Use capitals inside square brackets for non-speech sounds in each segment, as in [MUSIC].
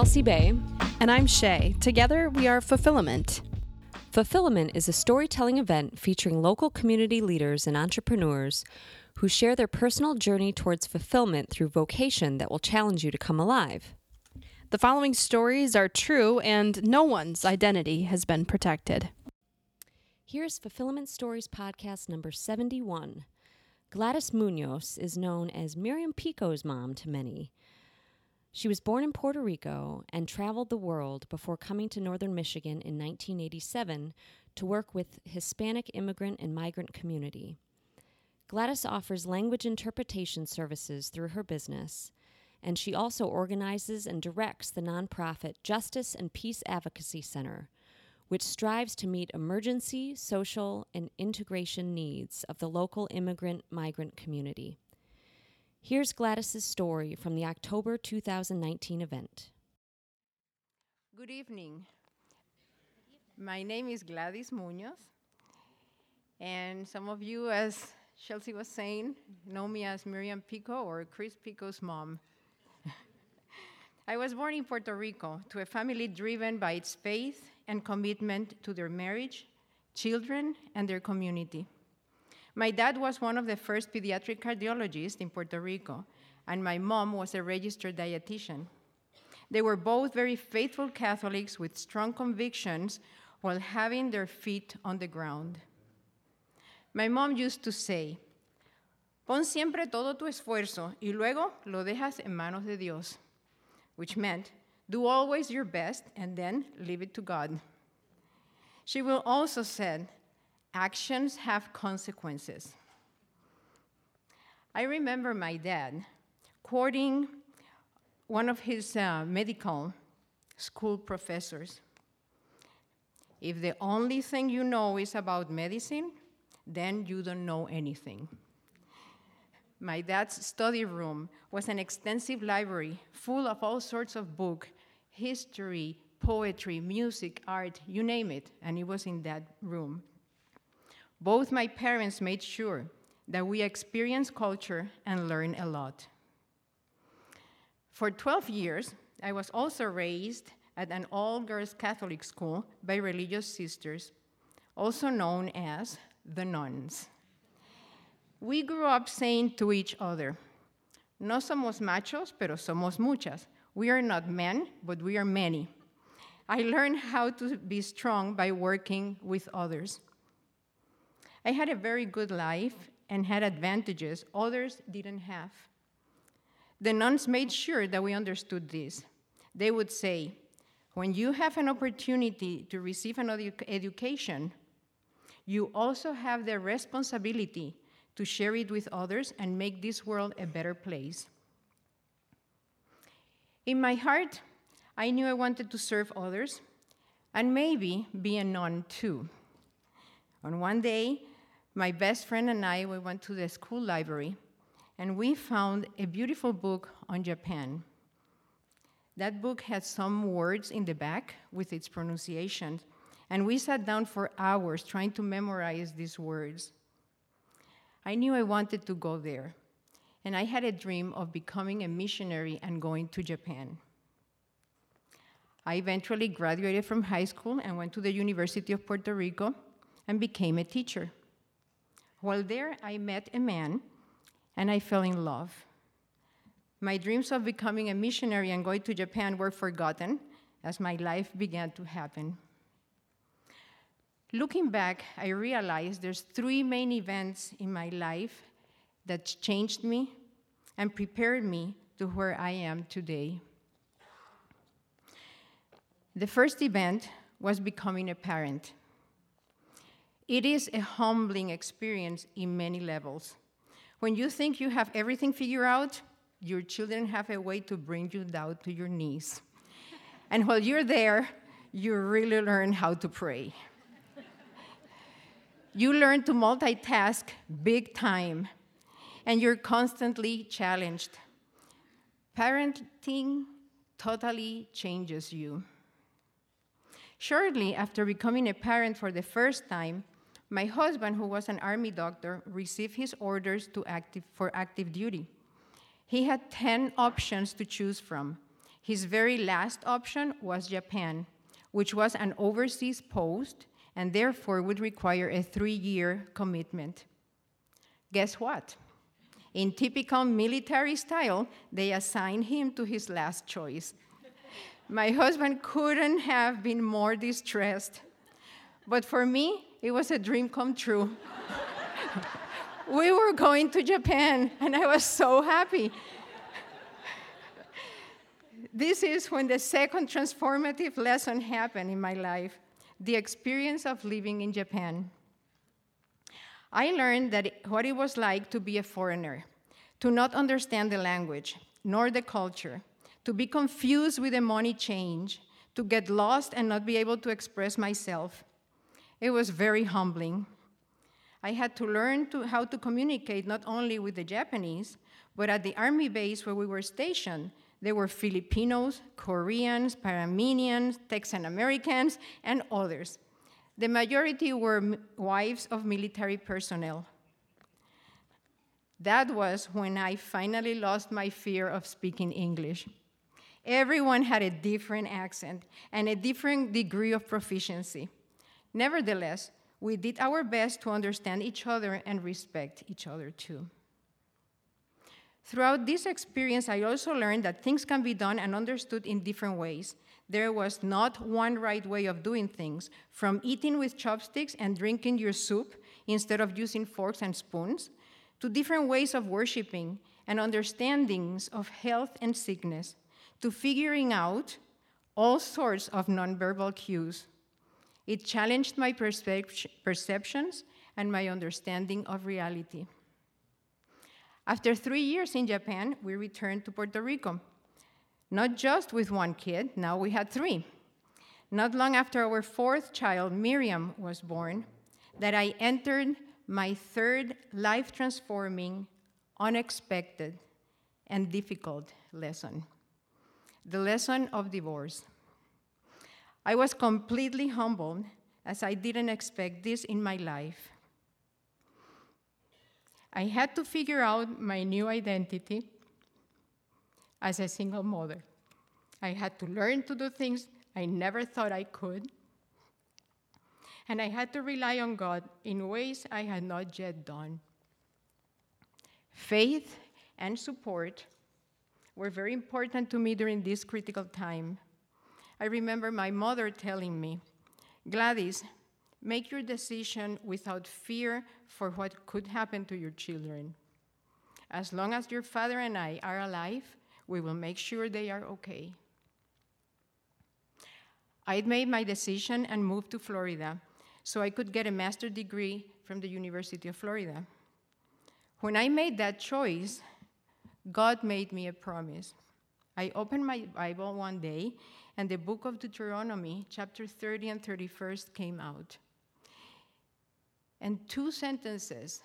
Chelsea Bay. And I'm Shay. Together, we are Fulfillment. Fulfillment is a storytelling event featuring local community leaders and entrepreneurs who share their personal journey towards fulfillment through vocation that will challenge you to come alive. The following stories are true, and no one's identity has been protected. Here's Fulfillment Stories Podcast number 71. Gladys Munoz is known as Miriam Pico's mom to many. She was born in Puerto Rico and traveled the world before coming to northern Michigan in 1987 to work with Hispanic immigrant and migrant community. Gladys offers language interpretation services through her business, and she also organizes and directs the nonprofit Justice and Peace Advocacy Center, which strives to meet emergency, social, and integration needs of the local immigrant migrant community. Here's Gladys's story from the October 2019 event. Good evening. My name is Gladys Munoz, and some of you, as Chelsea was saying, know me as Miriam Pico or Chris Pico's mom. [LAUGHS] I was born in Puerto Rico to a family driven by its faith and commitment to their marriage, children, and their community. My dad was one of the first pediatric cardiologists in Puerto Rico, and my mom was a registered dietitian. They were both very faithful Catholics with strong convictions while having their feet on the ground. My mom used to say, Pon siempre todo tu esfuerzo y luego lo dejas en manos de Dios, which meant do always your best and then leave it to God. She will also said, actions have consequences. I remember my dad quoting one of his uh, medical school professors. If the only thing you know is about medicine, then you don't know anything. My dad's study room was an extensive library full of all sorts of books history, poetry, music, art, you name it, and it was in that room. Both my parents made sure that we experience culture and learn a lot. For 12 years, I was also raised at an all girls Catholic school by religious sisters, also known as the nuns. We grew up saying to each other, No somos machos, pero somos muchas. We are not men, but we are many. I learned how to be strong by working with others. I had a very good life and had advantages others didn't have. The nuns made sure that we understood this. They would say, when you have an opportunity to receive another education, you also have the responsibility to share it with others and make this world a better place. In my heart, I knew I wanted to serve others and maybe be a nun too. On one day, my best friend and I, we went to the school library and we found a beautiful book on Japan. That book had some words in the back with its pronunciation, and we sat down for hours trying to memorize these words. I knew I wanted to go there, and I had a dream of becoming a missionary and going to Japan. I eventually graduated from high school and went to the University of Puerto Rico and became a teacher. While there, I met a man and I fell in love. My dreams of becoming a missionary and going to Japan were forgotten as my life began to happen. Looking back, I realized there's three main events in my life that changed me and prepared me to where I am today. The first event was becoming a parent. It is a humbling experience in many levels. When you think you have everything figured out, your children have a way to bring you down to your knees. and while you're there, you really learn how to pray. you learn to multitask big time, and you're constantly challenged. Parenting totally changes you. Shortly after becoming a parent for the first time, my husband, who was an army doctor, received his orders active, for active duty. He had 10 options to choose from. His very last option was Japan, which was an overseas post and therefore would require a three year commitment. Guess what? In typical military style, they assigned him to his last choice. My husband couldn't have been more distressed. But for me, it was a dream come true. we were going to Japan, and I was so happy. this is when the second transformative lesson happened in my life the experience of living in Japan. I learned that what it was like to be a foreigner, to not understand the language nor the culture, to be confused with the money change, to get lost and not be able to express myself. It was very humbling. I had to learn to, how to communicate not only with the Japanese, but at the army base where we were stationed, there were Filipinos, Koreans, Panamanians, Texan Americans, and others. The majority were wives of military personnel. That was when I finally lost my fear of speaking English. Everyone had a different accent and a different degree of proficiency. Nevertheless, we did our best to understand each other and respect each other too. Throughout this experience, I also learned that things can be done and understood in different ways. There was not one right way of doing things, from eating with chopsticks and drinking your soup instead of using forks and spoons, to different ways of worshiping and understandings of health and sickness, to figuring out all sorts of nonverbal cues. It challenged my perceptions and my understanding of reality. After three years in Japan, we returned to Puerto Rico. Not just with one kid, now we had three. Not long after our fourth child, Miriam, was born, that I entered my third life transforming, unexpected, and difficult lesson the lesson of divorce. I was completely humbled as I didn't expect this in my life. I had to figure out my new identity as a single mother. I had to learn to do things I never thought I could. And I had to rely on God in ways I had not yet done. Faith and support were very important to me during this critical time. I remember my mother telling me, Gladys, Make your decision without fear for what could happen to your children. As long as your father and I are alive, we will make sure they are okay. I'd made my decision and moved to Florida so I could get a master's degree from the University of Florida. When I made that choice, God made me a promise. I opened my Bible one day, and the book of Deuteronomy, chapter 30 and 31st, came out. And two sentences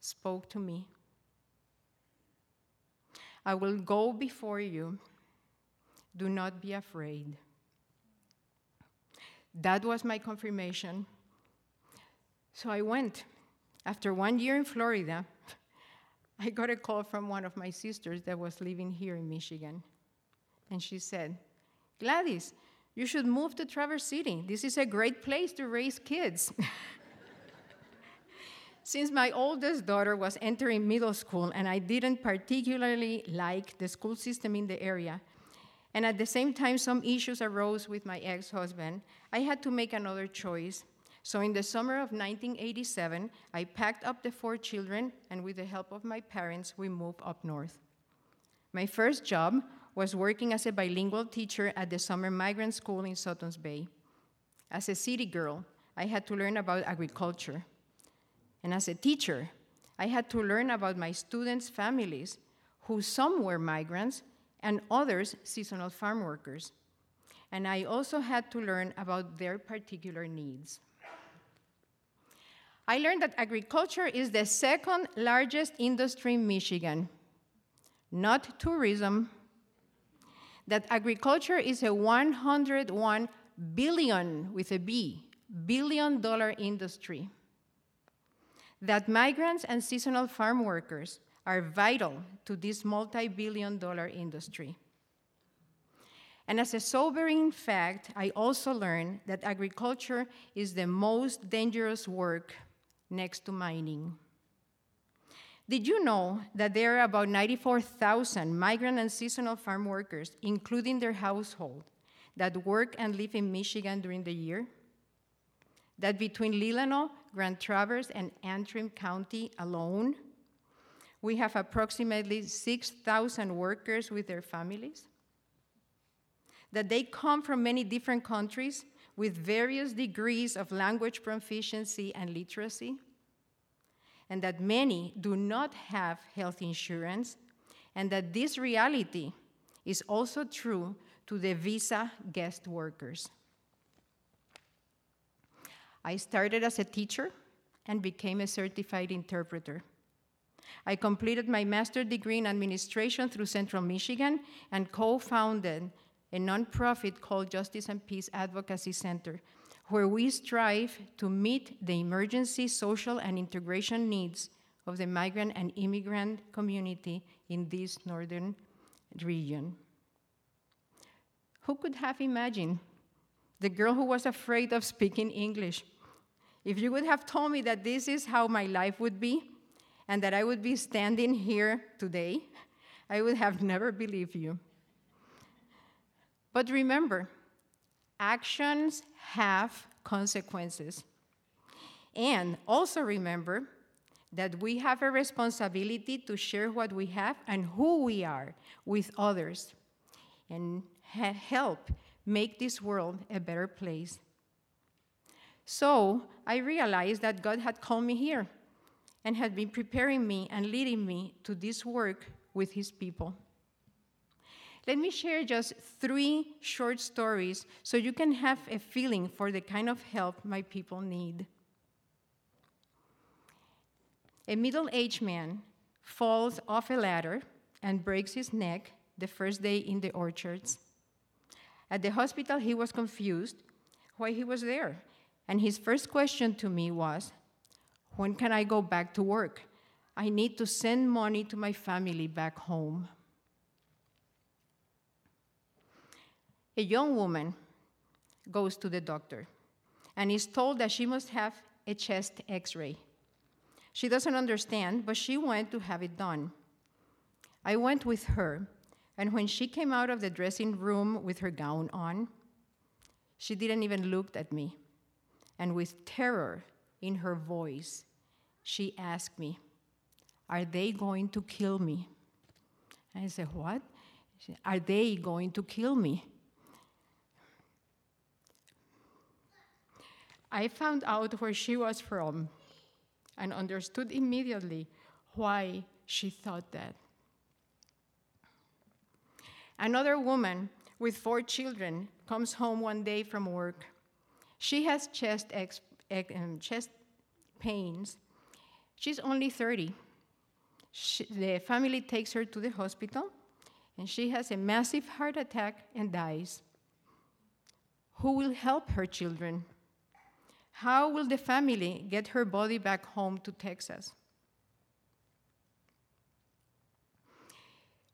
spoke to me I will go before you. Do not be afraid. That was my confirmation. So I went. After one year in Florida, I got a call from one of my sisters that was living here in Michigan. And she said, Gladys, you should move to Traverse City. This is a great place to raise kids. [LAUGHS] Since my oldest daughter was entering middle school and I didn't particularly like the school system in the area, and at the same time some issues arose with my ex husband, I had to make another choice. So in the summer of 1987, I packed up the four children, and with the help of my parents, we moved up north. My first job was working as a bilingual teacher at the summer migrant school in Suttons Bay. As a city girl, I had to learn about agriculture. And as a teacher, I had to learn about my students' families, who some were migrants and others seasonal farm workers. And I also had to learn about their particular needs. I learned that agriculture is the second largest industry in Michigan, not tourism. That agriculture is a 101 billion with a B, billion dollar industry that migrants and seasonal farm workers are vital to this multi billion dollar industry. And as a sobering fact, I also learned that agriculture is the most dangerous work next to mining. Did you know that there are about 94,000 migrant and seasonal farm workers, including their household, that work and live in Michigan during the year? That between Leelanau, Grand Traverse, and Antrim County alone, we have approximately 6,000 workers with their families? That they come from many different countries with various degrees of language proficiency and literacy? And that many do not have health insurance, and that this reality is also true to the visa guest workers. I started as a teacher and became a certified interpreter. I completed my master's degree in administration through Central Michigan and co founded a nonprofit called Justice and Peace Advocacy Center where we strive to meet the emergency social and integration needs of the migrant and immigrant community in this northern region. Who could have imagined the girl who was afraid of speaking English? If you would have told me that this is how my life would be and that I would be standing here today, I would have never believed you. But remember, actions have consequences. And also remember that we have a responsibility to share what we have and who we are with others and help make this world a better place. So I realized that God had called me here and had been preparing me and leading me to this work with His people. Let me share just three short stories so you can have a feeling for the kind of help my people need. A middle aged man falls off a ladder and breaks his neck the first day in the orchards. At the hospital, he was confused why he was there. And his first question to me was, When can I go back to work? I need to send money to my family back home. A young woman goes to the doctor and is told that she must have a chest x ray. She doesn't understand, but she went to have it done. I went with her, and when she came out of the dressing room with her gown on, she didn't even look at me. And with terror in her voice, she asked me, Are they going to kill me? I said, What? Said, Are they going to kill me? I found out where she was from and understood immediately why she thought that. Another woman with four children comes home one day from work. She has chest, ex- um, chest pains. She's only 30. She, the family takes her to the hospital, and she has a massive heart attack and dies. Who will help her children? How will the family get her body back home to Texas?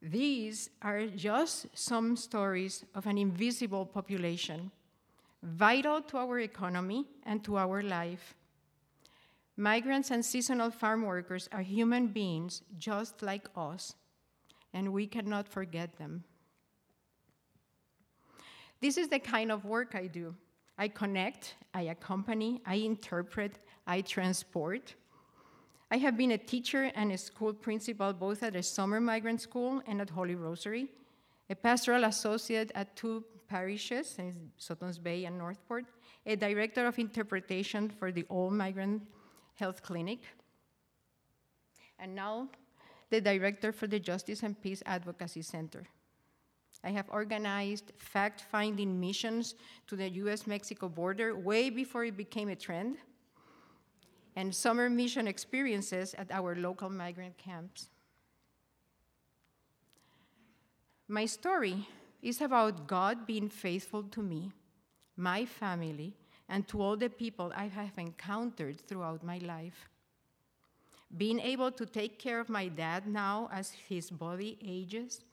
These are just some stories of an invisible population, vital to our economy and to our life. Migrants and seasonal farm workers are human beings just like us, and we cannot forget them. This is the kind of work I do. I connect, I accompany, I interpret, I transport. I have been a teacher and a school principal both at a summer migrant school and at Holy Rosary, a pastoral associate at two parishes, in Suttons Bay and Northport, a director of interpretation for the All Migrant Health Clinic, and now the director for the Justice and Peace Advocacy Center. I have organized fact finding missions to the US Mexico border way before it became a trend, and summer mission experiences at our local migrant camps. My story is about God being faithful to me, my family, and to all the people I have encountered throughout my life. Being able to take care of my dad now as his body ages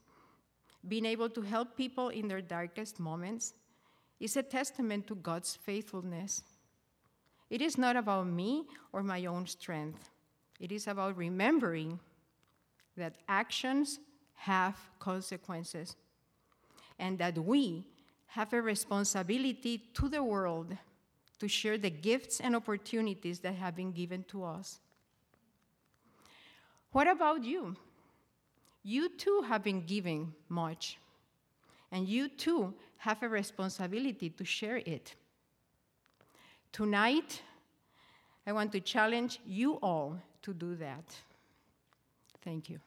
being able to help people in their darkest moments, is a testament to God's faithfulness. It is not about me or my own strength, it is about remembering that actions have consequences and that we have a responsibility to the world to share the gifts and opportunities that have been given to us. What about you? You too have been giving much, and you too have a responsibility to share it. Tonight, I want to challenge you all to do that. Thank you.